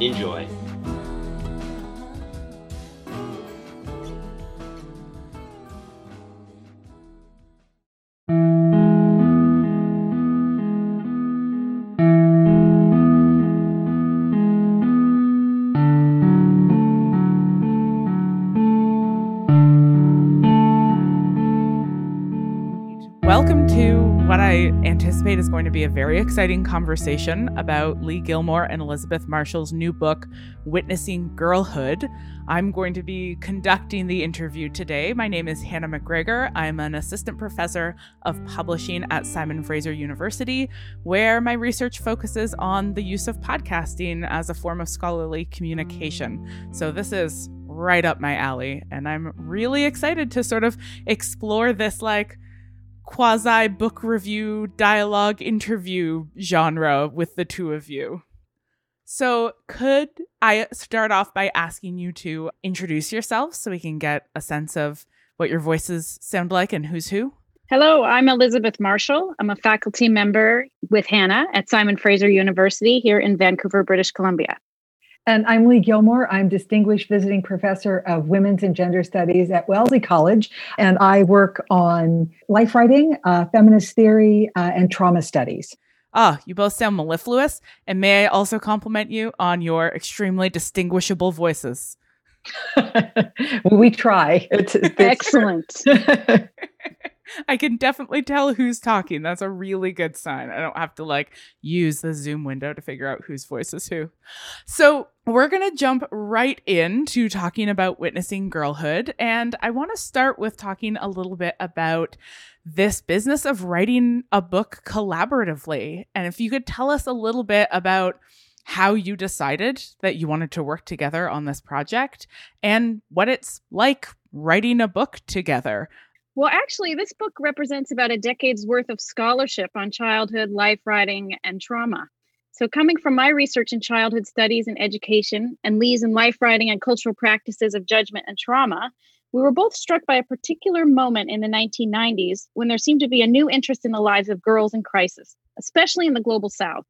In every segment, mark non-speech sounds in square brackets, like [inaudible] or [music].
Enjoy. Anticipate is going to be a very exciting conversation about Leigh Gilmore and Elizabeth Marshall's new book, Witnessing Girlhood. I'm going to be conducting the interview today. My name is Hannah McGregor. I'm an assistant professor of publishing at Simon Fraser University, where my research focuses on the use of podcasting as a form of scholarly communication. So, this is right up my alley, and I'm really excited to sort of explore this like quasi book review dialogue interview genre with the two of you. So, could I start off by asking you to introduce yourselves so we can get a sense of what your voices sound like and who's who? Hello, I'm Elizabeth Marshall. I'm a faculty member with Hannah at Simon Fraser University here in Vancouver, British Columbia. And I'm Leigh Gilmore. I'm Distinguished Visiting Professor of Women's and Gender Studies at Wellesley College. And I work on life writing, uh, feminist theory, uh, and trauma studies. Ah, you both sound mellifluous. And may I also compliment you on your extremely distinguishable voices? [laughs] we try. It's, it's excellent. [laughs] I can definitely tell who's talking. That's a really good sign. I don't have to like use the Zoom window to figure out whose voice is who. So, we're going to jump right into talking about witnessing girlhood. And I want to start with talking a little bit about this business of writing a book collaboratively. And if you could tell us a little bit about how you decided that you wanted to work together on this project and what it's like writing a book together. Well, actually, this book represents about a decade's worth of scholarship on childhood, life writing, and trauma. So, coming from my research in childhood studies and education, and Leigh's in life writing and cultural practices of judgment and trauma, we were both struck by a particular moment in the 1990s when there seemed to be a new interest in the lives of girls in crisis, especially in the global south.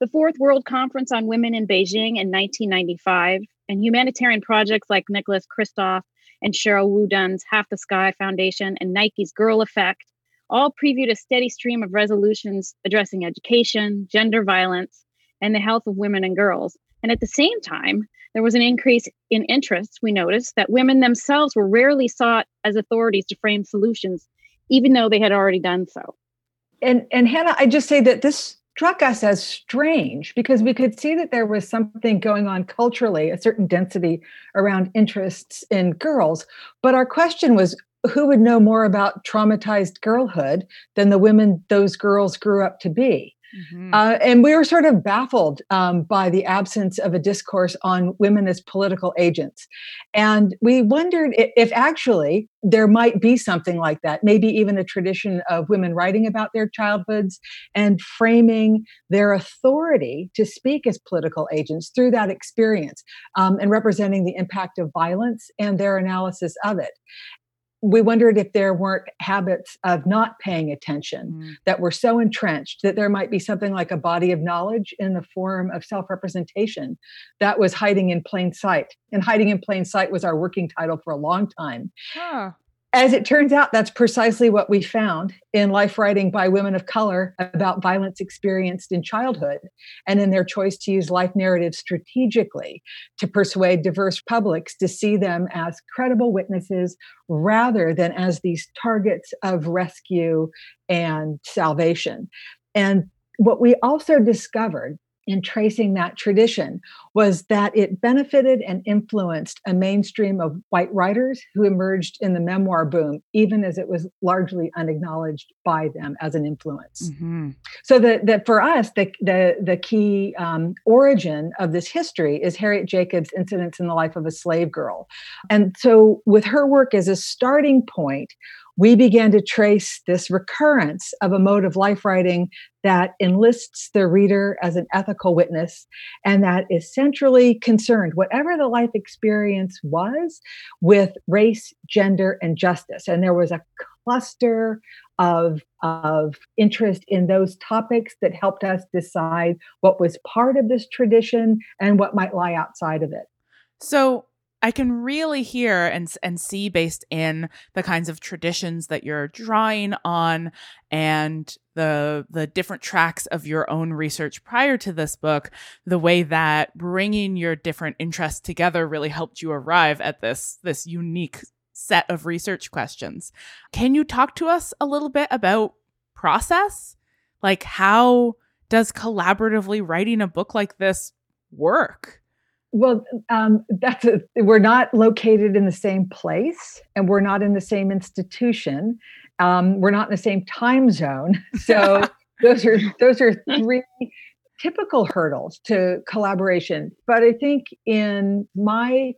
The Fourth World Conference on Women in Beijing in 1995, and humanitarian projects like Nicholas Kristof and Sheryl WuDunn's Half the Sky Foundation and Nike's Girl Effect all previewed a steady stream of resolutions addressing education, gender violence, and the health of women and girls. And at the same time, there was an increase in interest. We noticed that women themselves were rarely sought as authorities to frame solutions, even though they had already done so. And and Hannah, I just say that this struck us as strange because we could see that there was something going on culturally, a certain density around interests in girls. But our question was who would know more about traumatized girlhood than the women those girls grew up to be? Mm-hmm. Uh, and we were sort of baffled um, by the absence of a discourse on women as political agents. And we wondered if, actually there might be something like that, maybe even a tradition of women writing about their childhoods and framing their authority to speak as political agents through that experience um, and representing the impact of violence and their analysis of it we wondered if there weren't habits of not paying attention mm. that were so entrenched that there might be something like a body of knowledge in the form of self representation that was hiding in plain sight. And hiding in plain sight was our working title for a long time. Huh as it turns out, that's precisely what we found in life writing by women of color about violence experienced in childhood and in their choice to use life narratives strategically to persuade diverse publics to see them as credible witnesses rather than as these targets of rescue and salvation. And what we also discovered in tracing that tradition was that it benefited and influenced a mainstream of white writers who emerged in the memoir boom, even as it was largely unacknowledged by them as an influence. Mm-hmm. So that that for us, the the the key um, origin of this history is Harriet Jacobs' Incidents in the Life of a Slave Girl, and so with her work as a starting point, we began to trace this recurrence of a mode of life writing that enlists the reader as an ethical witness and that is centrally concerned, whatever the life experience was, with race, gender, and justice. And there was a cluster of, of interest in those topics that helped us decide what was part of this tradition and what might lie outside of it. So, I can really hear and and see based in the kinds of traditions that you're drawing on and the the different tracks of your own research prior to this book the way that bringing your different interests together really helped you arrive at this this unique set of research questions. Can you talk to us a little bit about process? Like how does collaboratively writing a book like this work? Well, um, that's a, we're not located in the same place, and we're not in the same institution. Um, we're not in the same time zone. [laughs] So those are those are three typical hurdles to collaboration. But I think in my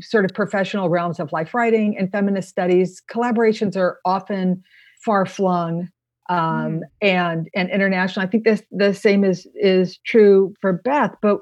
sort of professional realms of life writing and feminist studies, collaborations are often far flung um, mm. and and international. I think this the same is is true for Beth, but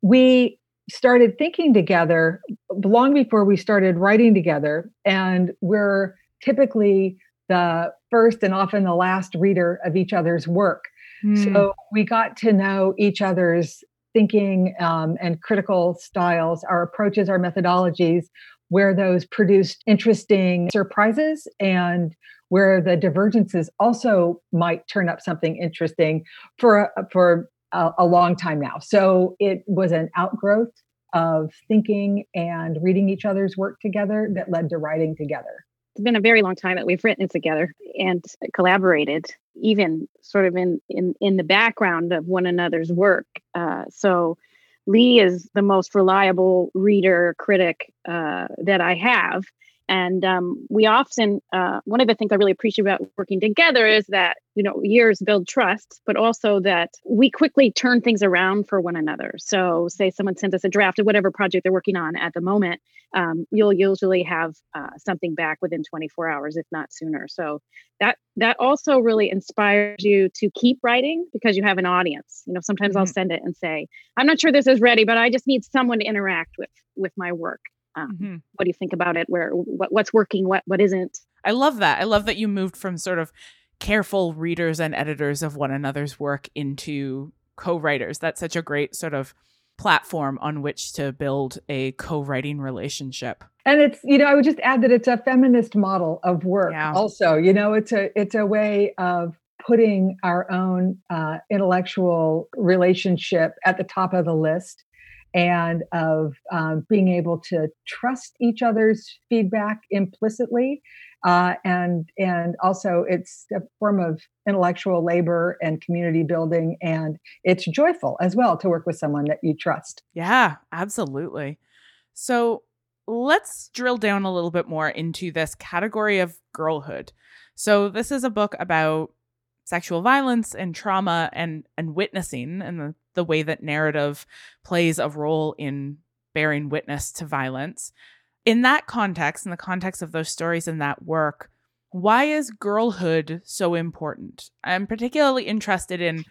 we started thinking together long before we started writing together. And we're typically the first and often the last reader of each other's work. Mm. So we got to know each other's thinking um, and critical styles, our approaches, our methodologies, where those produced interesting surprises and where the divergences also might turn up something interesting for for a, a long time now. So it was an outgrowth of thinking and reading each other's work together that led to writing together. It's been a very long time that we've written together and collaborated, even sort of in in in the background of one another's work. Uh, so Leigh is the most reliable reader critic uh, that I have, and um, we often, uh, one of the things I really appreciate about working together is that, you know, years build trust, but also that we quickly turn things around for one another. So, say someone sends us a draft of whatever project they're working on at the moment, um, you'll usually have uh, something back within 24 hours, if not sooner. So, that that also really inspires you to keep writing because you have an audience. You know, sometimes mm-hmm. I'll send it and say, "I'm not sure this is ready, but I just need someone to interact with with my work." Um, mm-hmm. What do you think about it? Where what, what's working, what what isn't? I love that. I love that you moved from sort of careful readers and editors of one another's work into co-writers. That's such a great sort of platform on which to build a co-writing relationship. And it's you know I would just add that it's a feminist model of work. Yeah. Also, you know it's a it's a way of putting our own uh, intellectual relationship at the top of the list and of um, being able to trust each other's feedback implicitly. Uh, and and also it's a form of intellectual labor and community building and it's joyful as well to work with someone that you trust yeah absolutely so let's drill down a little bit more into this category of girlhood so this is a book about sexual violence and trauma and and witnessing and the, the way that narrative plays a role in bearing witness to violence. In that context in the context of those stories and that work why is girlhood so important? I'm particularly interested in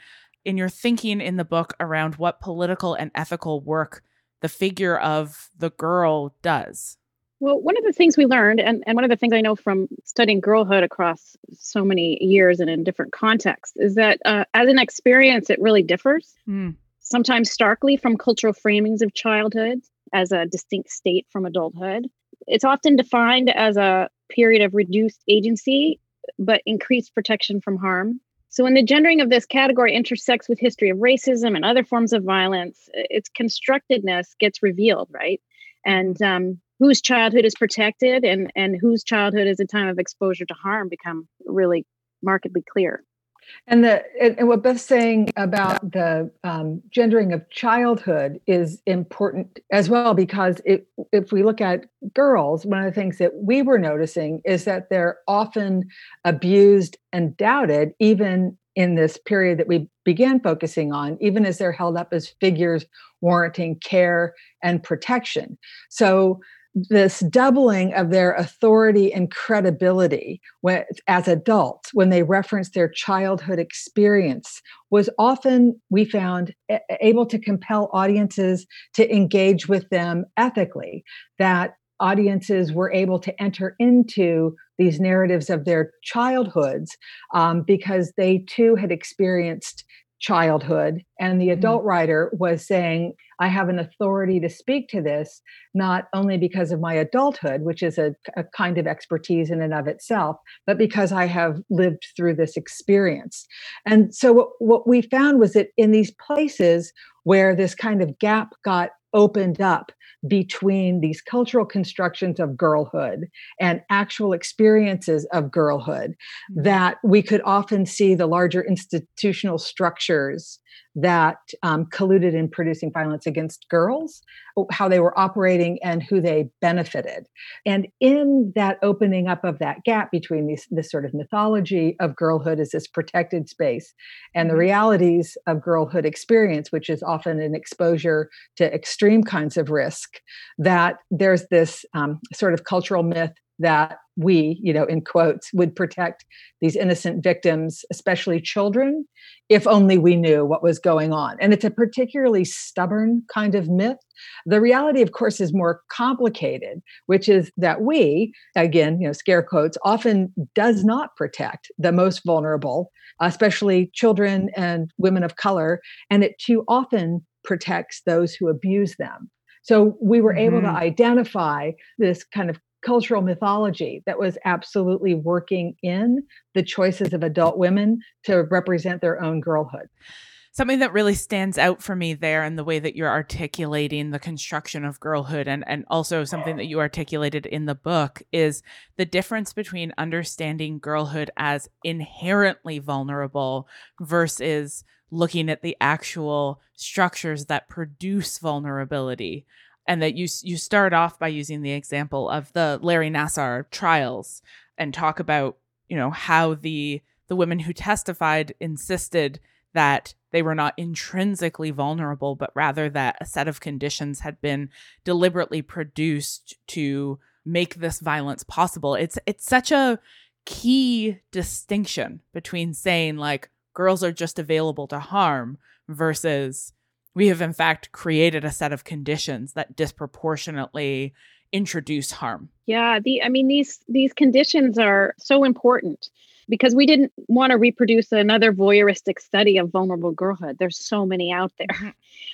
in your thinking in the book around what political and ethical work the figure of the girl does well, one of the things we learned, and, and one of the things I know from studying girlhood across so many years and in different contexts, is that uh, as an experience, it really differs. Mm. Sometimes starkly from cultural framings of childhood as a distinct state from adulthood. It's often defined as a period of reduced agency, but increased protection from harm. So, when the gendering of this category intersects with history of racism and other forms of violence, its constructedness gets revealed, right? And um, whose childhood is protected and and whose childhood is a time of exposure to harm become really markedly clear And the and what Beth's saying about the um, gendering of childhood is important as well because it, if we look at girls, one of the things that we were noticing is that they're often abused and doubted, even in this period that we began focusing on, even as they're held up as figures warranting care and protection. So this doubling of their authority and credibility when, as adults when they reference their childhood experience was often we found able to compel audiences to engage with them ethically that audiences were able to enter into these narratives of their childhoods um, because they too had experienced childhood and the mm-hmm. adult mm-hmm. writer was saying i have an authority to speak to this not only because of my adulthood which is a, a, kind of expertise in and of itself but because i have lived through this experience and so what, what we found was that in these places where this kind of gap got opened up between these cultural constructions of girlhood and actual experiences of girlhood mm-hmm. that we could often see the larger institutional structures that um, colluded in producing violence against girls, how they were operating, and who they benefited. And in that opening up of that gap between these, this sort of mythology of girlhood as this protected space and the mm-hmm. realities of girlhood experience, which is often an exposure to extreme kinds of risk, that there's this um, sort of cultural myth that we, you know, in quotes, would protect these innocent victims, especially children, if only we knew what was going on. And it's a particularly stubborn kind of myth. The reality, of course, is more complicated, which is that we, again, you know, scare quotes, often does not protect the most vulnerable, especially children and women of color, and it too often protects those who abuse them. So we were able mm-hmm. to identify this kind of cultural mythology that was absolutely working in the choices of adult women to represent their own girlhood. Something that really stands out for me there in the way that you're articulating the construction of girlhood and, and also something that you articulated in the book is the difference between understanding girlhood as inherently vulnerable versus looking at the actual structures that produce vulnerability and that you you start off by using the example of the Larry Nassar trials and talk about you know how the the women who testified insisted that they were not intrinsically vulnerable but rather that a set of conditions had been deliberately produced to make this violence possible. It's it's such a key distinction between saying like girls are just available to harm versus we have in fact created a set of conditions that disproportionately introduce harm. Yeah the i mean these these conditions are so important because we didn't want to reproduce another voyeuristic study of vulnerable girlhood. There's so many out there.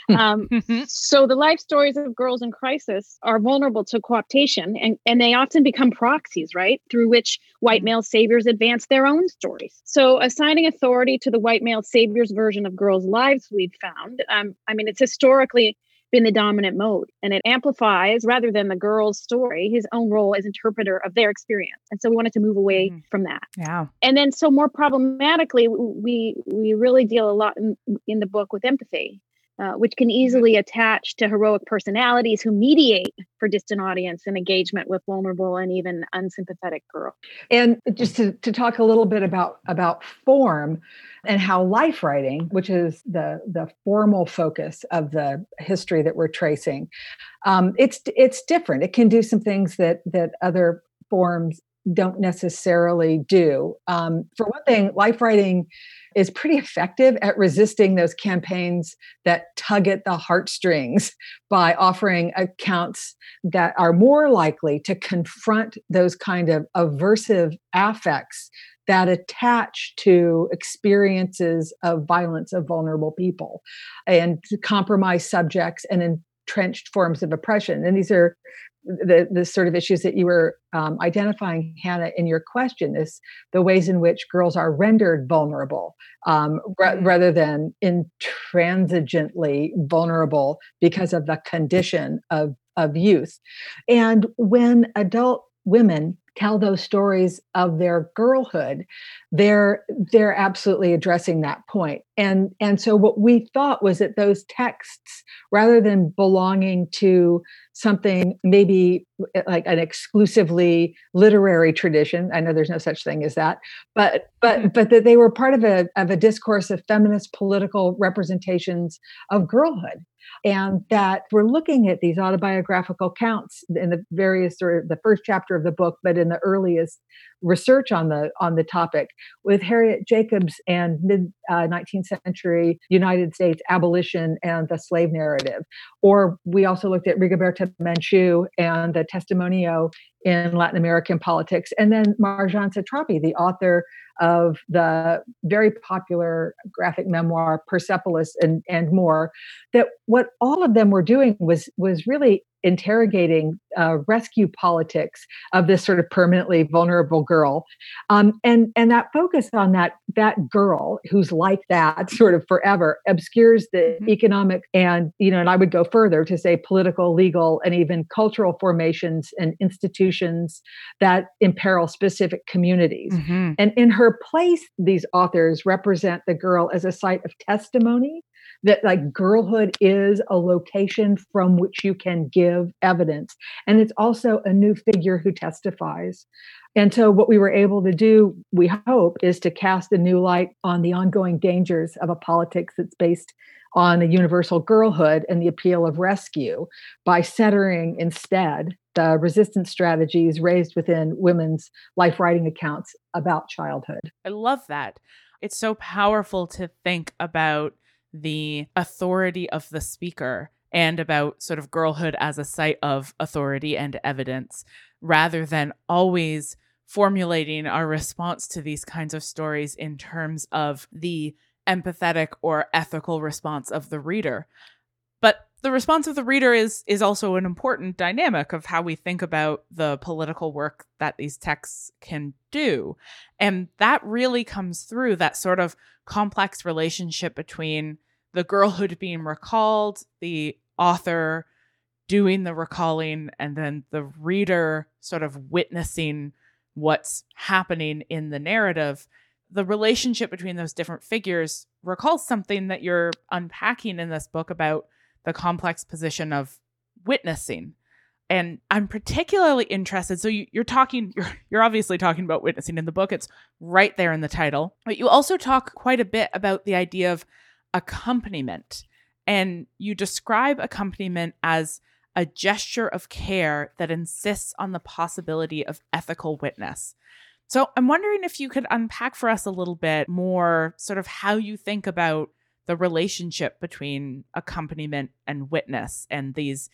Mm-hmm. [laughs] um, mm-hmm. so the life stories of girls in crisis are vulnerable to cooptation and, and they often become proxies, right? Through which white mm-hmm. male saviors advance their own stories. So assigning authority to the white male saviors version of girls' lives, we've found, um, I mean, it's historically been the dominant mode and it amplifies rather than the girl's story his own role as interpreter of their experience. And so we wanted to move away mm. from that. Yeah. And then so more problematically we we really deal a lot in, in the book with empathy uh, which can easily attach to heroic personalities who mediate for distant audience and engagement with vulnerable and even unsympathetic girls. And just to, to talk a little bit about about form and how life writing, which is the the formal focus of the history that we're tracing, um, it's it's different. It can do some things that that other forms don't necessarily do. Um, for one thing, life writing is pretty effective at resisting those campaigns that tug at the heartstrings by offering accounts that are more likely to confront those kind of aversive affects that attach to experiences of violence of vulnerable people and compromise subjects and entrenched forms of oppression. And these are the the sort of issues that you were um, identifying, Hannah, in your question is the ways in which girls are rendered vulnerable um, r- mm-hmm. rather than intransigently vulnerable because of the condition of of youth, and when adult women tell those stories of their girlhood they're they're absolutely addressing that point and and so what we thought was that those texts rather than belonging to something maybe eh, like an exclusively literary tradition i know there's no such thing as that but but mm-hmm. but that they were part of a of a discourse of feminist political representations of girlhood and that we're looking at these autobiographical accounts in the various or the first chapter of the book but in the earliest research on the on the topic with Harriet Jacobs and mid uh, 19th century United States abolition and the slave narrative. Or we also looked at Rigoberta Menchú and the Testimonio in Latin American politics, and then Marjane Satrapi, the author of the very popular graphic memoir Persepolis and and more. That what all of them were doing was was really interrogating uh, rescue politics of this sort of permanently vulnerable girl, um, and and that focus on that that girl who's like that sort of forever obscures the mm-hmm. economic and you know, and I would go further to say political, legal, and even cultural formations and institutions that imperil specific communities. Mm-hmm. And in her place, these authors represent the girl as a site of testimony that like girlhood is a location from which you can give evidence and it's also a new figure who testifies and so what we were able to do we hope is to cast a new light on the ongoing dangers of a politics that's based on a universal girlhood and the appeal of rescue by centering instead the resistance strategies raised within women's life writing accounts about childhood. I love that. It's so powerful to think about the authority of the speaker and about sort of girlhood as a site of authority and evidence rather than always formulating our response to these kinds of stories in terms of the empathetic or ethical response of the reader. But the response of the reader is is also an important dynamic of how we think about the political work that these texts can do. And that really comes through that sort of complex relationship between the girlhood being recalled, the author doing the recalling, and then the reader sort of witnessing what's happening in the narrative. The relationship between those different figures recalls something that you're unpacking in this book about the complex position of witnessing. And I'm particularly interested. So you, are talking, [laughs] you're, you're obviously talking about witnessing in the book. It's right there in the title. But you also talk quite a bit about the idea of accompaniment. And you describe accompaniment as a gesture of care that insists on the possibility of ethical witness. So I'm wondering if you could unpack for us a little bit more sort of how you think about the relationship between accompaniment and witness and these